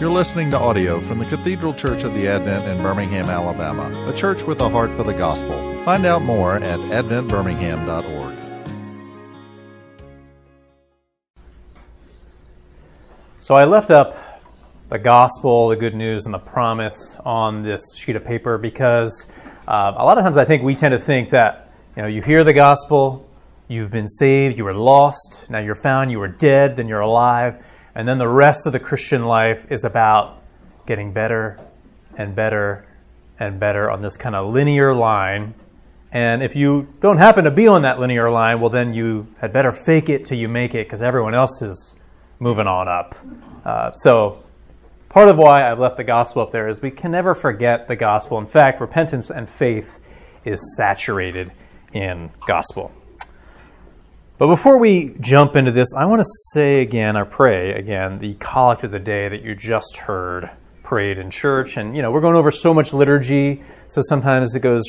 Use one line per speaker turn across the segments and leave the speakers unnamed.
You're listening to audio from the Cathedral Church of the Advent in Birmingham, Alabama, a church with a heart for the gospel. Find out more at adventbirmingham.org.
So I left up the gospel, the good news, and the promise on this sheet of paper because uh, a lot of times I think we tend to think that you know you hear the gospel, you've been saved, you were lost, now you're found, you were dead, then you're alive and then the rest of the Christian life is about getting better and better and better on this kind of linear line. And if you don't happen to be on that linear line, well, then you had better fake it till you make it because everyone else is moving on up. Uh, so, part of why I've left the gospel up there is we can never forget the gospel. In fact, repentance and faith is saturated in gospel. But before we jump into this, I want to say again, or pray again, the collect of the day that you just heard prayed in church. And, you know, we're going over so much liturgy, so sometimes it goes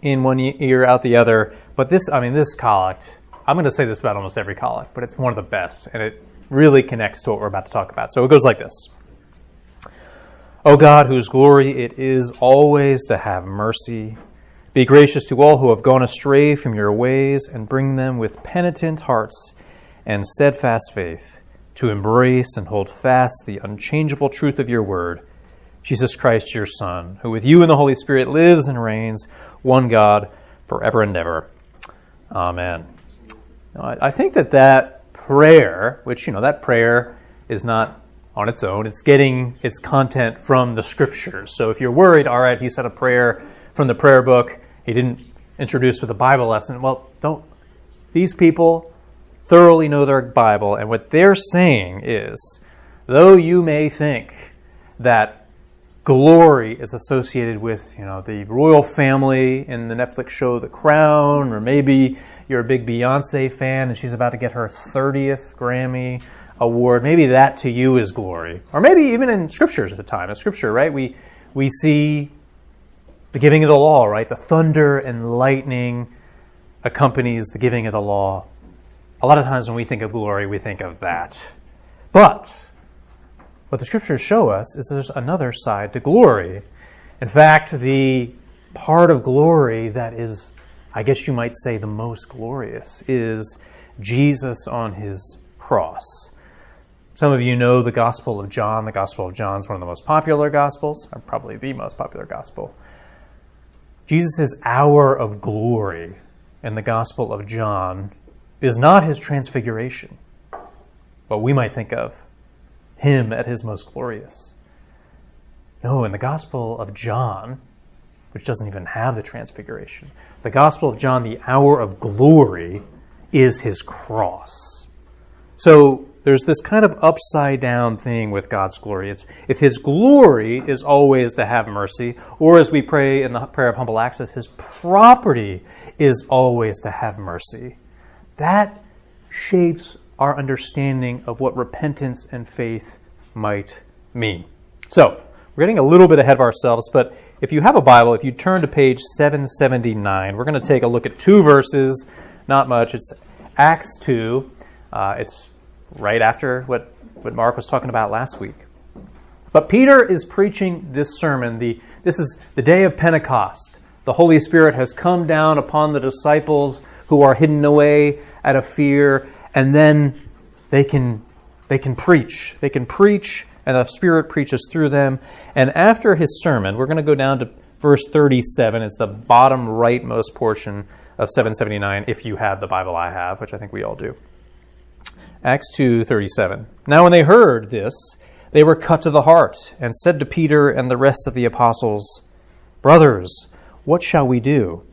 in one ear, out the other. But this, I mean, this collect, I'm going to say this about almost every collect, but it's one of the best, and it really connects to what we're about to talk about. So it goes like this O God, whose glory it is always to have mercy be gracious to all who have gone astray from your ways, and bring them with penitent hearts and steadfast faith to embrace and hold fast the unchangeable truth of your word, Jesus Christ, your Son, who with you and the Holy Spirit lives and reigns, one God, forever and ever. Amen. I think that that prayer, which, you know, that prayer is not on its own, it's getting its content from the scriptures. So if you're worried, all right, he said a prayer from the prayer book, he didn't introduce with a Bible lesson. Well, don't. These people thoroughly know their Bible, and what they're saying is though you may think that glory is associated with you know the royal family in the Netflix show The Crown, or maybe you're a big Beyonce fan and she's about to get her 30th Grammy award. Maybe that to you is glory, or maybe even in scriptures at the time. In scripture, right? We we see the giving of the law, right? The thunder and lightning accompanies the giving of the law. A lot of times when we think of glory, we think of that. But what the scriptures show us is there's another side to glory. In fact, the part of glory that is, I guess you might say, the most glorious is Jesus on his cross. Some of you know the Gospel of John. The Gospel of John is one of the most popular Gospels, probably the most popular Gospel. Jesus' hour of glory in the Gospel of John is not his transfiguration, but we might think of him at his most glorious. No, in the Gospel of John, which doesn't even have the transfiguration, the Gospel of John, the hour of glory is his cross. So there's this kind of upside down thing with God's glory. It's if His glory is always to have mercy, or as we pray in the prayer of humble access, His property is always to have mercy. That shapes our understanding of what repentance and faith might mean. So, we're getting a little bit ahead of ourselves, but if you have a Bible, if you turn to page 779, we're going to take a look at two verses, not much. It's Acts 2. Uh, it's right after what, what Mark was talking about last week. But Peter is preaching this sermon. The, this is the day of Pentecost. The Holy Spirit has come down upon the disciples who are hidden away out of fear, and then they can, they can preach. They can preach, and the Spirit preaches through them. And after his sermon, we're going to go down to verse 37. It's the bottom rightmost portion of 779, if you have the Bible I have, which I think we all do. Acts 2:37. Now when they heard this, they were cut to the heart and said to Peter and the rest of the apostles, "Brothers, what shall we do?"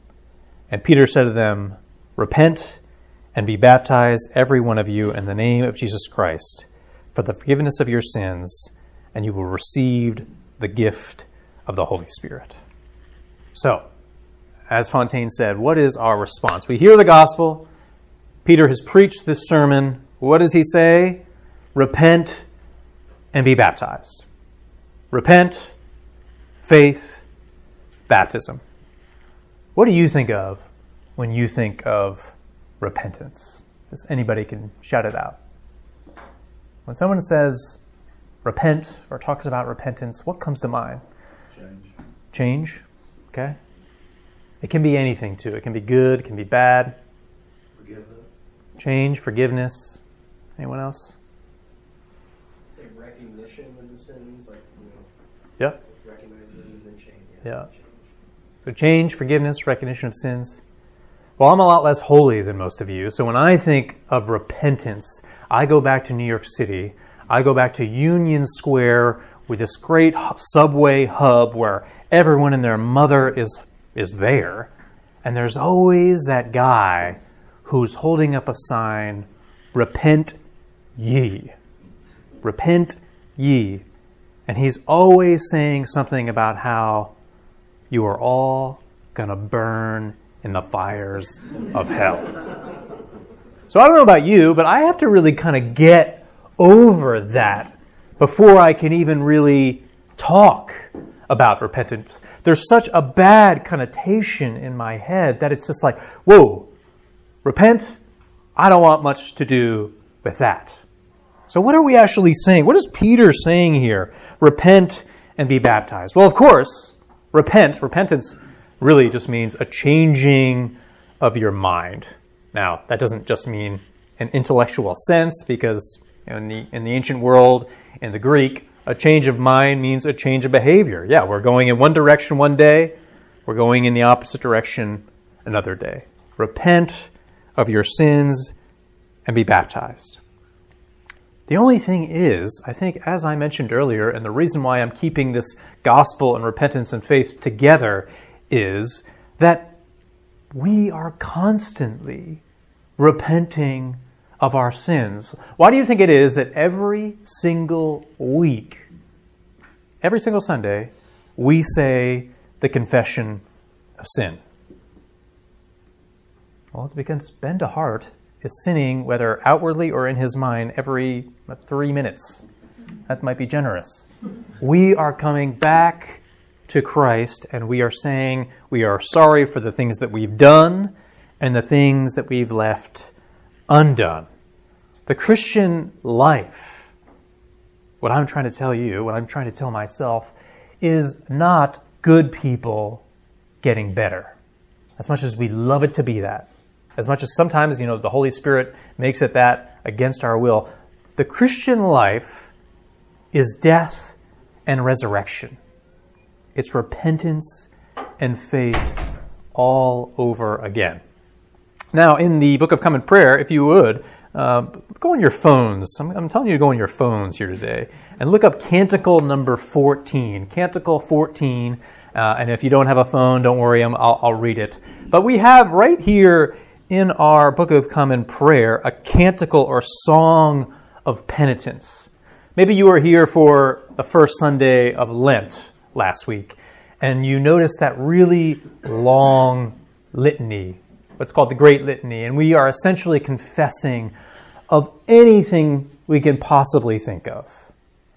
And Peter said to them, "Repent and be baptized every one of you in the name of Jesus Christ for the forgiveness of your sins, and you will receive the gift of the Holy Spirit." So, as Fontaine said, what is our response? We hear the gospel. Peter has preached this sermon. What does he say? Repent and be baptized. Repent, faith, baptism. What do you think of when you think of repentance? As anybody can shout it out. When someone says repent or talks about repentance, what comes to mind?
Change.
Change. Okay? It can be anything too. It can be good, it can be bad.
Forgiveness.
Change, forgiveness. Anyone else?
It's like recognition of the sins, like you know,
Yep.
recognize them and then change.
Yeah.
change.
So change, forgiveness, recognition of sins. Well, I'm a lot less holy than most of you. So when I think of repentance, I go back to New York City. I go back to Union Square with this great subway hub where everyone and their mother is is there, and there's always that guy who's holding up a sign, "Repent ye." Repent ye. And he's always saying something about how you are all going to burn in the fires of hell. So I don't know about you, but I have to really kind of get over that before I can even really talk about repentance. There's such a bad connotation in my head that it's just like, whoa, repent? I don't want much to do with that. So, what are we actually saying? What is Peter saying here? Repent and be baptized. Well, of course, repent, repentance really just means a changing of your mind. Now, that doesn't just mean an intellectual sense, because in the, in the ancient world, in the Greek, a change of mind means a change of behavior. Yeah, we're going in one direction one day, we're going in the opposite direction another day. Repent of your sins and be baptized. The only thing is, I think, as I mentioned earlier, and the reason why I'm keeping this gospel and repentance and faith together is that we are constantly repenting of our sins. Why do you think it is that every single week, every single Sunday, we say the confession of sin? Well, it's because Ben DeHart is sinning, whether outwardly or in his mind, every three minutes. That might be generous. We are coming back to Christ and we are saying we are sorry for the things that we've done and the things that we've left undone. The Christian life, what I'm trying to tell you, what I'm trying to tell myself, is not good people getting better. As much as we love it to be that, as much as sometimes, you know, the Holy Spirit makes it that against our will, the Christian life is death and resurrection. It's repentance and faith all over again. Now, in the Book of Common Prayer, if you would, uh, go on your phones. I'm, I'm, telling you to go on your phones here today and look up Canticle number 14. Canticle 14. Uh, and if you don't have a phone, don't worry, i I'll, I'll read it. But we have right here in our Book of Common Prayer a canticle or song of penitence. Maybe you were here for the first Sunday of Lent last week, and you noticed that really long litany, what's called the Great Litany, and we are essentially confessing of anything we can possibly think of.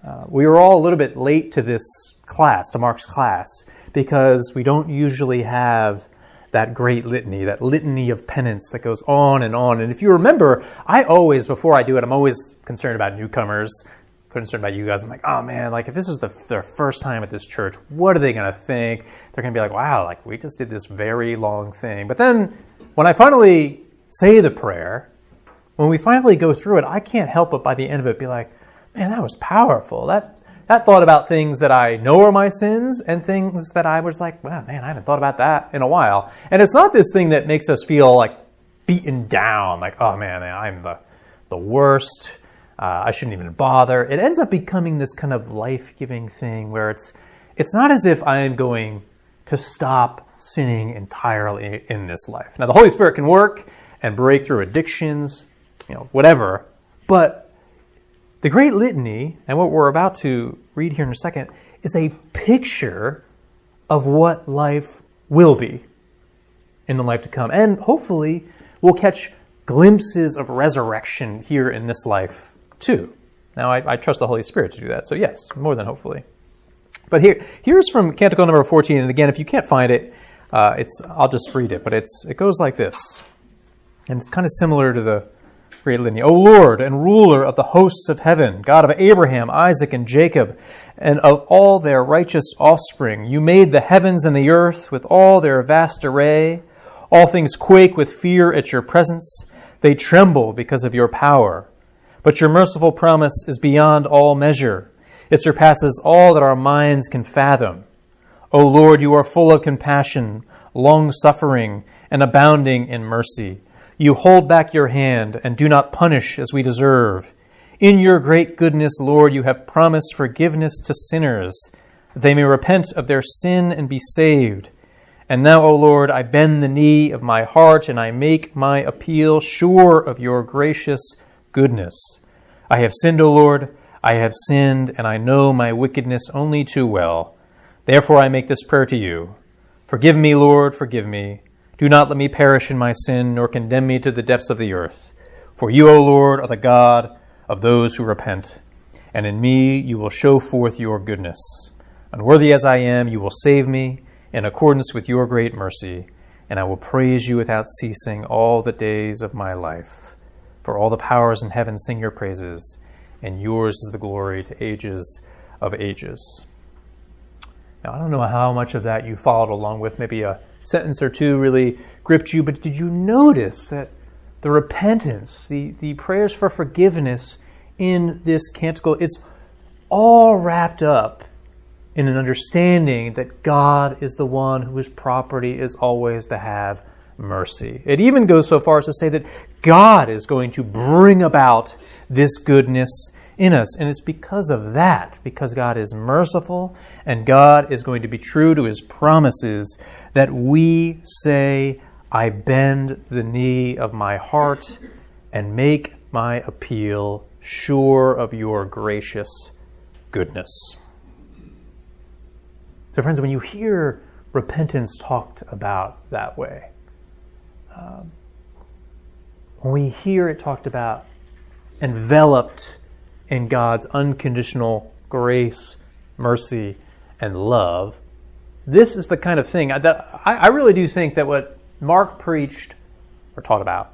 Uh, we were all a little bit late to this class, to Mark's class, because we don't usually have that great litany, that litany of penance that goes on and on. And if you remember, I always, before I do it, I'm always concerned about newcomers, concerned about you guys. I'm like, oh man, like if this is the, their first time at this church, what are they going to think? They're going to be like, wow, like we just did this very long thing. But then when I finally say the prayer, when we finally go through it, I can't help but by the end of it be like, man, that was powerful. That that thought about things that I know are my sins and things that I was like, wow, man, I haven't thought about that in a while. And it's not this thing that makes us feel like beaten down, like, oh man, I'm the, the worst. Uh, I shouldn't even bother. It ends up becoming this kind of life giving thing where it's, it's not as if I am going to stop sinning entirely in this life. Now, the Holy Spirit can work and break through addictions, you know, whatever, but the Great Litany, and what we're about to read here in a second, is a picture of what life will be in the life to come. And hopefully, we'll catch glimpses of resurrection here in this life too. Now, I, I, trust the Holy Spirit to do that, so yes, more than hopefully. But here, here's from Canticle number 14, and again, if you can't find it, uh, it's I'll just read it, but it's it goes like this, and it's kind of similar to the O Lord and ruler of the hosts of heaven, God of Abraham, Isaac, and Jacob, and of all their righteous offspring, you made the heavens and the earth with all their vast array. All things quake with fear at your presence. They tremble because of your power. But your merciful promise is beyond all measure. It surpasses all that our minds can fathom. O Lord, you are full of compassion, long suffering, and abounding in mercy. You hold back your hand and do not punish as we deserve. In your great goodness, Lord, you have promised forgiveness to sinners, that they may repent of their sin and be saved. And now, O Lord, I bend the knee of my heart and I make my appeal sure of your gracious goodness. I have sinned, O Lord, I have sinned, and I know my wickedness only too well. Therefore I make this prayer to you. Forgive me, Lord, forgive me. Do not let me perish in my sin, nor condemn me to the depths of the earth. For you, O Lord, are the God of those who repent, and in me you will show forth your goodness. Unworthy as I am, you will save me in accordance with your great mercy, and I will praise you without ceasing all the days of my life. For all the powers in heaven sing your praises, and yours is the glory to ages of ages. Now, I don't know how much of that you followed along with. Maybe a sentence or two really gripped you, but did you notice that the repentance, the, the prayers for forgiveness in this canticle, it's all wrapped up in an understanding that God is the one whose property is always to have mercy. It even goes so far as to say that God is going to bring about this goodness in us. And it's because of that, because God is merciful and God is going to be true to his promises, that we say, I bend the knee of my heart and make my appeal sure of your gracious goodness. So, friends, when you hear repentance talked about that way, um, when we hear it talked about enveloped in God's unconditional grace, mercy, and love, this is the kind of thing that I, I really do think that what Mark preached or taught about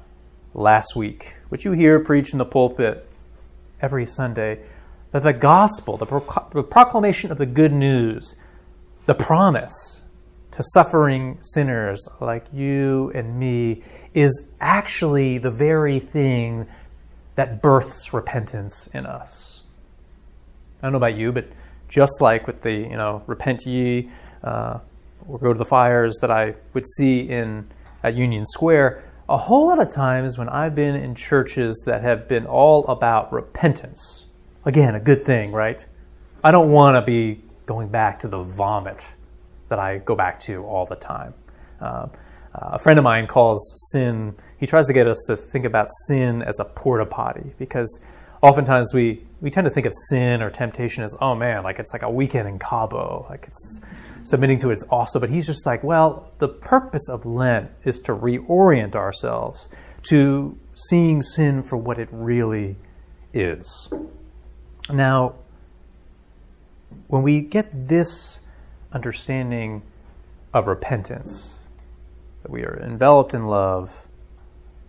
last week, what you hear preached in the pulpit every Sunday, that the gospel, the, pro- the proclamation of the good news, the promise to suffering sinners like you and me is actually the very thing that births repentance in us. I don't know about you, but just like with the, you know, repent ye, uh, or go to the fires that I would see in at Union Square, a whole lot of times when I've been in churches that have been all about repentance, again, a good thing, right? I don't want to be going back to the vomit that I go back to all the time. Uh, a friend of mine calls sin, he tries to get us to think about sin as a porta potty because oftentimes we, we tend to think of sin or temptation as, oh man, like it's like a weekend in Cabo, like it's submitting to it, it's awesome. But he's just like, well, the purpose of Lent is to reorient ourselves to seeing sin for what it really is. Now, when we get this understanding of repentance, that we are enveloped in love,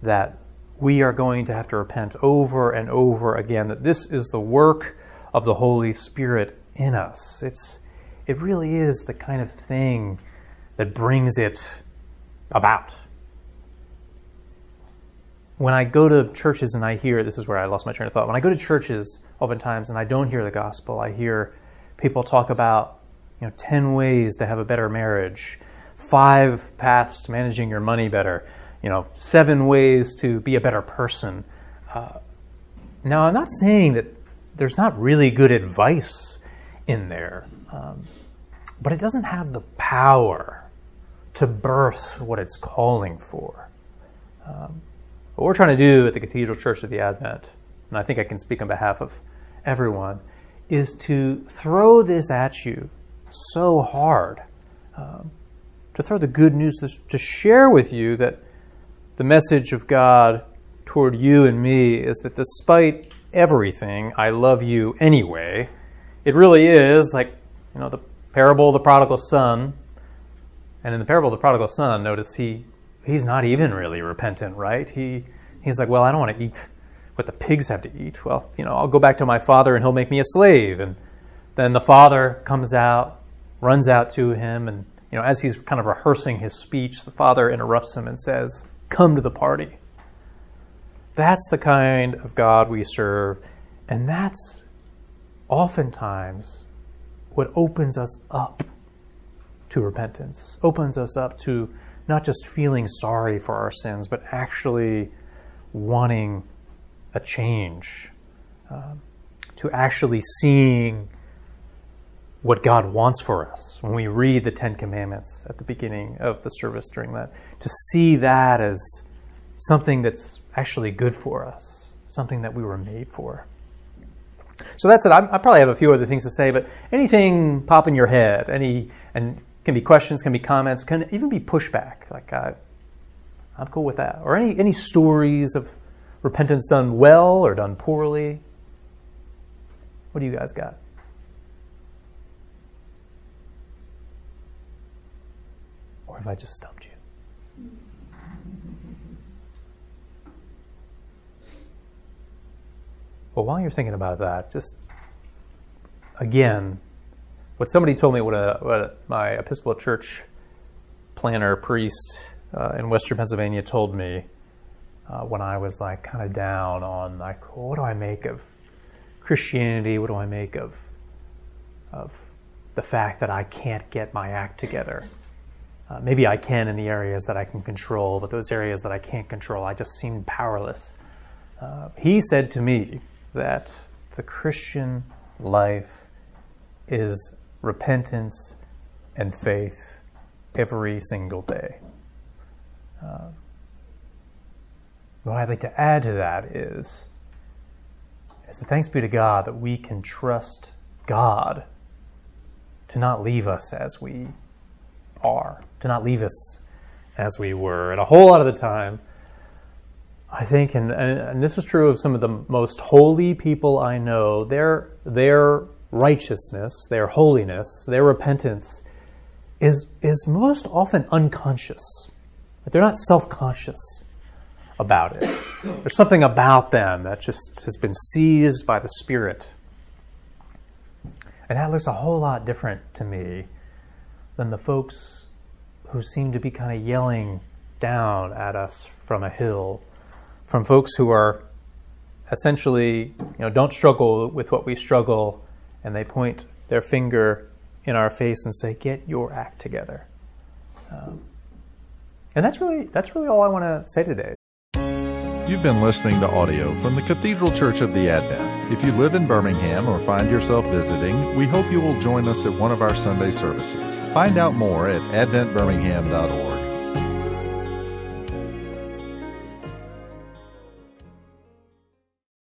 that we are going to have to repent over and over again, that this is the work of the Holy Spirit in us. It's, it really is the kind of thing that brings it about. When I go to churches and I hear, this is where I lost my train of thought. When I go to churches, oftentimes, and I don't hear the gospel, I hear people talk about you know, 10 ways to have a better marriage, five paths to managing your money better, you know, seven ways to be a better person. Uh, now, I'm not saying that there's not really good advice in there, um, but it doesn't have the power to birth what it's calling for. Um, what we're trying to do at the Cathedral Church of the Advent, and I think I can speak on behalf of everyone, is to throw this at you so hard um, to throw the good news, to, to share with you that the message of God toward you and me is that despite everything, I love you anyway. It really is like, you know, the parable of the prodigal son. And in the parable of the prodigal son, notice he he's not even really repentant, right? He he's like, well, I don't want to eat what the pigs have to eat. Well, you know, I'll go back to my father and he'll make me a slave. And then the father comes out, runs out to him, and you know, as he's kind of rehearsing his speech, the father interrupts him and says, "Come to the party." That's the kind of God we serve, and that's oftentimes what opens us up to repentance, opens us up to not just feeling sorry for our sins, but actually wanting a change, um, to actually seeing what God wants for us. When we read the Ten Commandments at the beginning of the service during that, to see that as something that's actually good for us, something that we were made for. So that's it. I, I probably have a few other things to say, but anything pop in your head, any, and can be questions, can be comments, can even be pushback. Like, uh, I'm cool with that. Or any, any stories of repentance done well or done poorly? What do you guys got? Or have I just stumped you? Well, while you're thinking about that, just again, what somebody told me, what, a, what my Episcopal Church planner priest uh, in Western Pennsylvania told me uh, when I was like kind of down on like what do I make of Christianity? What do I make of of the fact that I can't get my act together? Uh, maybe I can in the areas that I can control, but those areas that I can't control, I just seem powerless. Uh, he said to me that the Christian life is repentance and faith every single day. Uh, what I'd like to add to that is, is that thanks be to God that we can trust God to not leave us as we are, to not leave us as we were. And a whole lot of the time, I think, and, and, this is true of some of the most holy people I know, their, their righteousness, their holiness, their repentance is, is most often unconscious. They're not self conscious about it. There's something about them that just has been seized by the Spirit. And that looks a whole lot different to me than the folks who seem to be kind of yelling down at us from a hill, from folks who are essentially, you know, don't struggle with what we struggle, and they point their finger in our face and say, "Get your act together." Um, and that's really that's really all I want to say today.
You've been listening to audio from the Cathedral Church of the Advent. If you live in Birmingham or find yourself visiting, we hope you will join us at one of our Sunday services. Find out more at adventbirmingham.org.